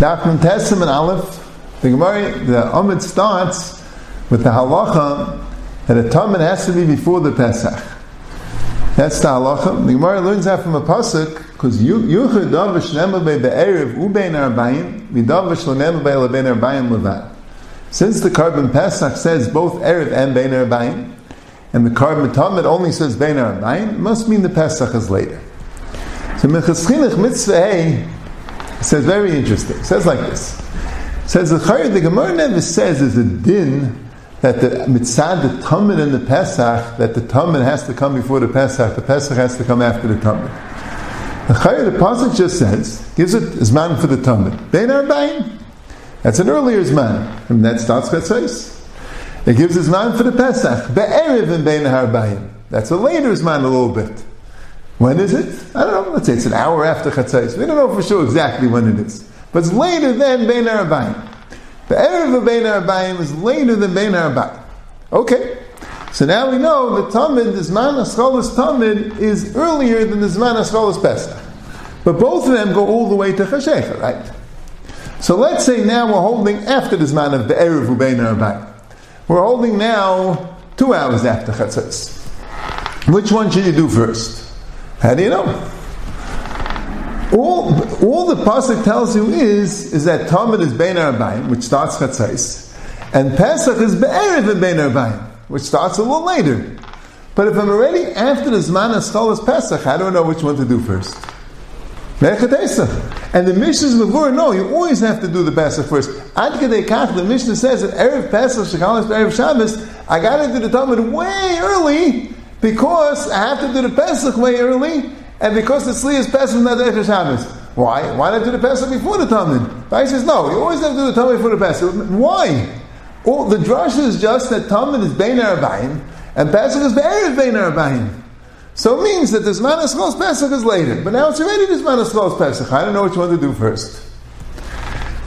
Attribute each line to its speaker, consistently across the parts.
Speaker 1: Nachman Tessim and Aleph, the Gemara, the Amid starts with the halacha that a Tamid has to be before the Pesach. That's the halacha. The Gemara learns that from a pasuk because Yuchad Davish Nema Be Be'erev Ubein Arbayim Midavish Lonema Be Lebein Arbayim Levad. Since the Korban Pesach says both Erev and Bein Arbayim, and the Korban Tamid only says Bein Arbayim, it must mean the Pesach is later. So Minchas Chinuch says very interesting. It says like this. It says the Chayr, the Gemara never says there's a din that the mitzad, the Tamid and the Pesach, that the Tamid has to come before the Pesach, the Pesach has to come after the Tamid. The Chayr, the Pasuk just says, gives it Zman for the Tamid. Bein Arbaim. That's an earlier Zman. And that starts Chetzais. It gives a man for the Pesach. Be'erev in Bein Arbaim. That's a later Zman a little bit. When is it? I don't know. Let's say it's an hour after Chatzais. We don't know for sure exactly when it is. But it's later than Bein Arabayim. The Erev of Bein Arabayim is later than Bein Arabayim. Okay. So now we know the Tamid, the Zman Aschalas Tamid, is earlier than the Zman Aschalas Pesach. But both of them go all the way to Chashecha, right? So let's say now we're holding after the Zman of the Erev of Bein Arabayim. We're holding now two hours after Chatzais. Which one should you do first? How do you know? All, all the pasuk tells you is is that Tamid is Bein Arbaim, which starts Chatzais, and Pesach is Be'erev in Bein Arbaim, which starts a little later. But if I'm already after the Zman Escholas Pesach, I don't know which one to do first. And the Mishnah's Mavur, no, you always have to do the Pesach first. Ad the Mishnah says that Erev Pesach, Shekalas Erev Shabbos, I got to do the Tamid way early, because I have to do the Pesach way early, and because the Sli is Pesach not Erev Shabbos. Why? Why not do the Pesach before the Tamid? He says, no, you always have to do the Tamid before the Pesach. Why? Well, the drush is just that Tamid is Bein Arabayim, and Pesach is Be'erev Bein Arabayim. So it means that the Zman Eschos Pesach is later. But now it's already the Zman Eschos Pesach. I don't know which one to do first.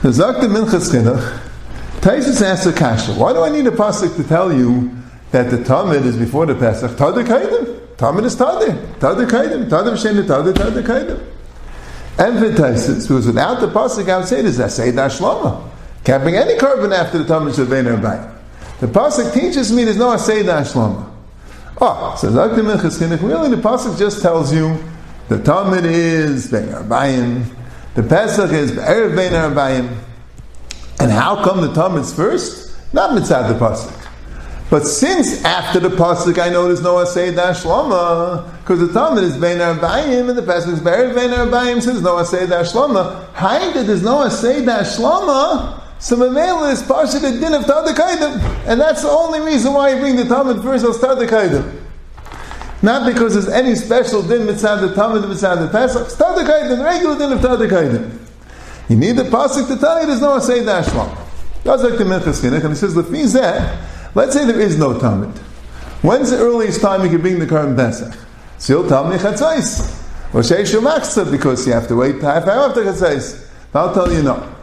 Speaker 1: The Zakta Minchas Chinuch, Taisus asks a kasha. Why do I need a pasuk to tell you that the Tamid is before the Pesach, Tadir Kaidim. Tamid is Tadir. Tadir Kaidim. Tadir Shem Tadir, Tadir Kaidim. Emphasizes, because without the Pasuk, I would say this, Asay Dashlama. Can't bring any carbon after the Tamid Shavei Nerbai. The Pasuk teaches me there's no Asay Dashlama. Oh, so Dr. Minchas really the Pasuk just tells you the Tamid is Bein Arbayim, the Pesach is Erev Bein Arbayim. And how come the Tamid's first? Not mitzad the Pasuk. But since after the pasuk I know there's no asay dashlama, because the Tamid is bein arbayim and the pasuk is buried bein arbayim, since no asay dashlama. Hide there's no asay dashlama. So Mamela is pasha the din of Tadakaidim. And that's the only reason why you bring the Tamid first as Tadakaidim. Not because there's any special din mitzvah the Tamid mitzad the Pesach. It's regular din of Tadakaidim. You need the pasuk to tell you there's no asay dashlama. That's like the Minchas and he says, that Let's say there is no Tamid. When's the earliest time you can bring the current Pesach? Still Tamid Chatzais. Or Sheishu Machzah, because you have to wait half hour after Chatzais. I'll tell you no.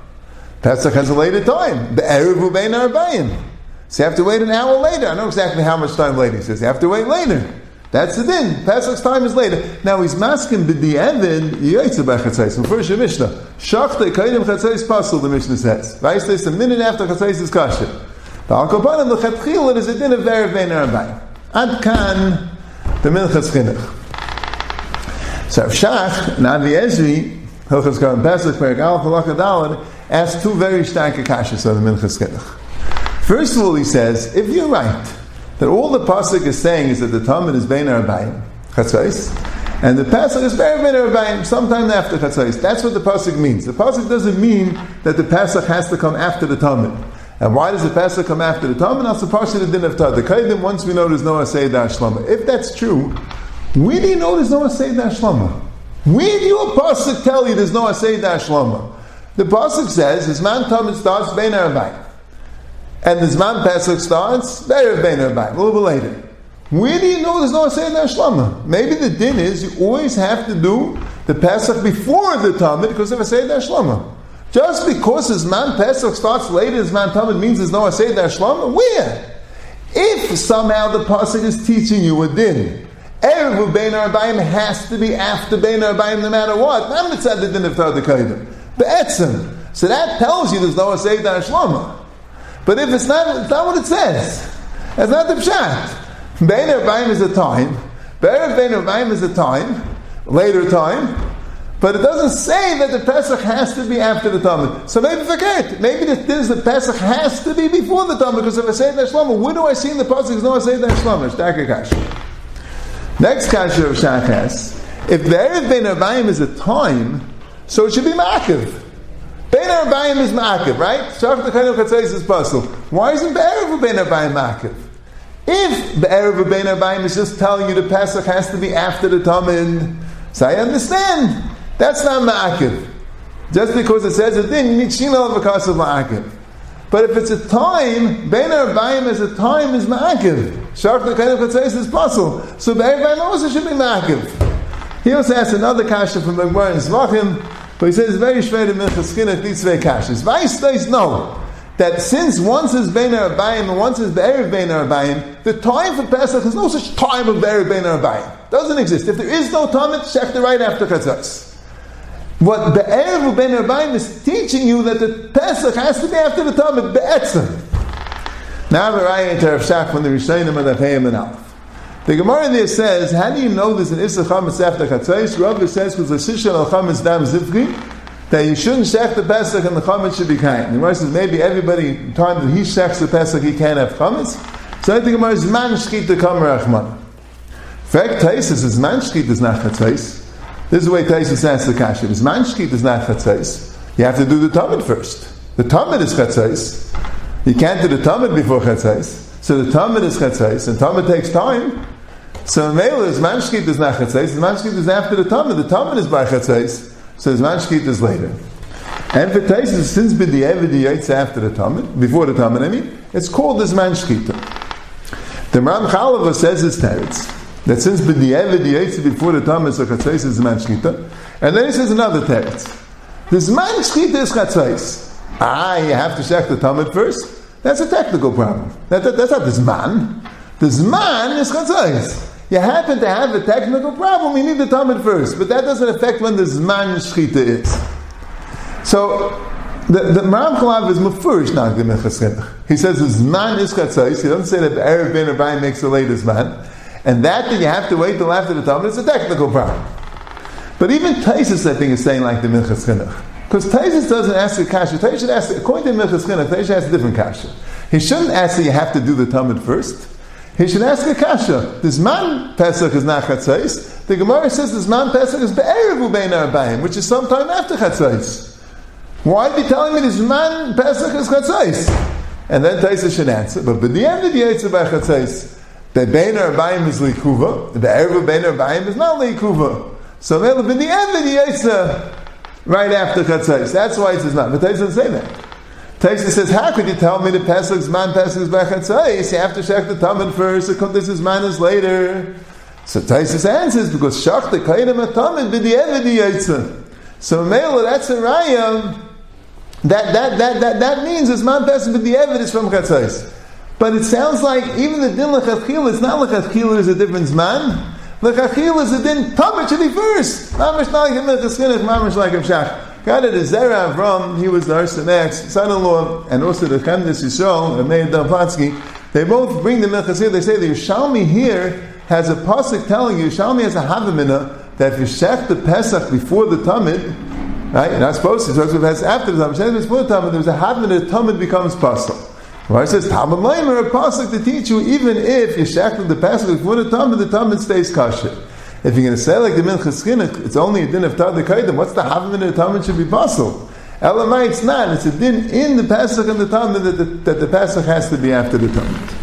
Speaker 1: Pesach has a later time. The Erev Ubein Arbayim. So you have to wait an hour later. I know exactly how much time later. He says you have to wait later. That's the din. Pesach's time is later. Now he's masking b'di evin yaitze b'chatzais. From first Mishnah, shachta kaidim chatzais pasul. The Mishnah says. Right? It's a minute after chatzais is kasher. The Al-Kopanim, l'chatchil, it is a din of Ve'er Ve'en Arbaim. Ad kan, the Minchas Chinuch. So Shach, Navi Ezri, Hilchas Karan Pesach, Perik Aleph, Halacha Dalad, asks two very stark akashas of the Minchas Chinuch. First of all, he says, if you're right, that all the Pasuk is saying is that the Tamid is Bein Arbaim, Chatzais, and the pasuk is very, very Arbaim, sometime after Chatzais. That's what the Pasuk means. The Pasuk doesn't mean that the pasuk has to come after the Tamid. And why does the pasuk come after the Tamid? Supposedly the din of The Kaidim, once we know there's no Asay Dashlama. If that's true, where do you know there's no Asay Dashlama? Where do your Pasuk tell you there's no Asay Dashlama? The Pasuk says, his man Tamid starts Bein Arbaim. And his man Pesach starts Be'er Bein Arbaim, a little bit later. Where do you know there's no Asay Dashlama? Maybe the din is you always have to do the Pesach before the Tamid because of Asay Dashlama. Just because his man Pesach starts later, his man Tamid means there's no Asay Shlama. Where? If somehow the Pasuk is teaching you a din, Erev Bein Arbaim has to be after Bein Arbaim no matter what. Not mitzad the din of Tad Be'etzim. So that tells you there's no Seidah Shloma. But if it's not, it's not what it says. That's not the pshat. Bein Arbaim is a time. Bein Arbaim is a time, later time. But it doesn't say that the Pesach has to be after the Tamid. So maybe forget. Maybe the things the Pesach has to be before the Tamid. Because if I say that Shlomo, where do I see in the Pasuk? No, I say that Shlomo. Kasha. Next Kasha of Shachas. If the Erev Ben Arbayim is a time, so it should be Ma'akiv. Ben Arbayim is Ma'akiv, right? Shach the Chayil Chatzais is puzzle. Why isn't the Erev Ben Arbayim Ma'akiv? If the Erev Ben Arbayim is just telling you the Pesach has to be after the Tamid, so I understand. That's not ma'akiv. Just because it says it, then you need shina because of ma'akiv. But if it's a time, Ben Arbaim as a time is ma'akiv. Kind of says is possible. So Ben Arbaim also should be ma'akiv. He also asks another kasha from the Gemara in Zvachim, but he says very chinuch these two kashas. Vice states no that since once is Ben Arbaim and once is Be'er Ben Arbaim, the time for Pesach is no such time of Be'er Ben Arbaim. Doesn't exist. If there is no time, it's the right after Chatzos. What the Erev Ben Rabbaim is teaching you that the Pesach has to be after the Tamid, Be'etzim. Now the Raya Rav Shach from the Rishonim and the Payim and Aleph. The Gemara there says, how do you know this in Issa Chametz after Chatzais? Rabbi says, because the Sishan al Chametz Dam Zivri, that you shouldn't shech the Pesach and the Chametz should be kind. The Gemara says, maybe everybody, in time that he shechs the Pesach, he can't have Chametz. So I think the Gemara is man shkit the Kamer Achman. Fact, Taisis is man shkit is not Chatzais. This is the way Taisus asks the kasha. If manshkit is not chatzais, you have to do the tamid first. The tamid is chatzais. You can't do the tamid before chatzais. So the Tamid is chatzais, and Tamid takes time. So male is manshkit is not chatzais, the manshkit is after the Tamid. The Tamid is by chatzais, so the manshkit is later. And for Taisus, since b'di'evid yaitz after the Tamid, before the Tamid, I mean, it's called as manshkita. The Ram Chalava says it's teretz that since b'di'evid yaitz before the Tamid, a chatzais is man and then he says another text. This man is chatzais. Ah, you have to check the Tamid first. That's a technical problem. That, that, that's not this man. This man is chatzais. You happen to have a technical problem, you need the Tamid first. But that doesn't affect when this man shchita is. So, the, the Maram Chalav is mafurish not the He says this man is chatzais. He doesn't say that the Arab ben makes the latest man. And that that you have to wait till after the Tamid is a technical problem. But even Taisus, I think, is saying like the Minchas Chinuch. Because Taisus doesn't ask a kasha. Taisus asks, according to Minchas Chinuch, Taisus asks a different kasha. He shouldn't ask that you have to do the Tamid first. He should ask a kasha. This man Pesach is not chatzais. The Gemara says this man Pesach is be'erev u'bein arbaim, which is sometime after chatzais. Why be telling me this man Pesach is chatzais? And then Taisa should answer. But by the end of the Yitzhak by chatzais, the Bein Arbaim is Likuva, the Erev Bein Arbaim is not Likuva. So be the end of the Yetza right after Chatzais. That's why it says not. But Taisa doesn't say that. Taisa says, how could you tell me the Pesach's man Pesach's by Chatzais? You have to check the Tamid first, so come this is man is later. So Taisa answers, because Shach the Kainim Atamid Yetza. So Mela, that's a Rayam. That, that, that, that, that means it's man Pesach, the evidence from Chatzais. But it sounds like even the din lechatchil is not like lechatchil is a different man. Lechatchil is a din tamid be first. Mamish not like a milchaskinich, mamish like a shach. God at Zera Avram, he was the Arsanex, son-in-law, and also the Chemdes Yisrael, and Meir Dalpatsky. They both bring the milchasir. They say the Yerushalmi here has a pasuk telling you, Yerushalmi has a havamina that if you shech the Pesach before the Tamid, right? Not supposed to. Talks about after the Tamid. Before the Tamid. There's a havamina. The Tamid becomes pasuk. Why it says Leimer a pasuk to teach you even if you shackle the pasuk before a Tamid, the Tamid stays kosher. If you're going to say like the Minchas Chinuch, it's only a din of Tad Kaidim. What's the half of the Tamid should be possible? Elamai, it's not. It's a din in the pasuk and the Tamid that the, that the pasuk has to be after the Tamid.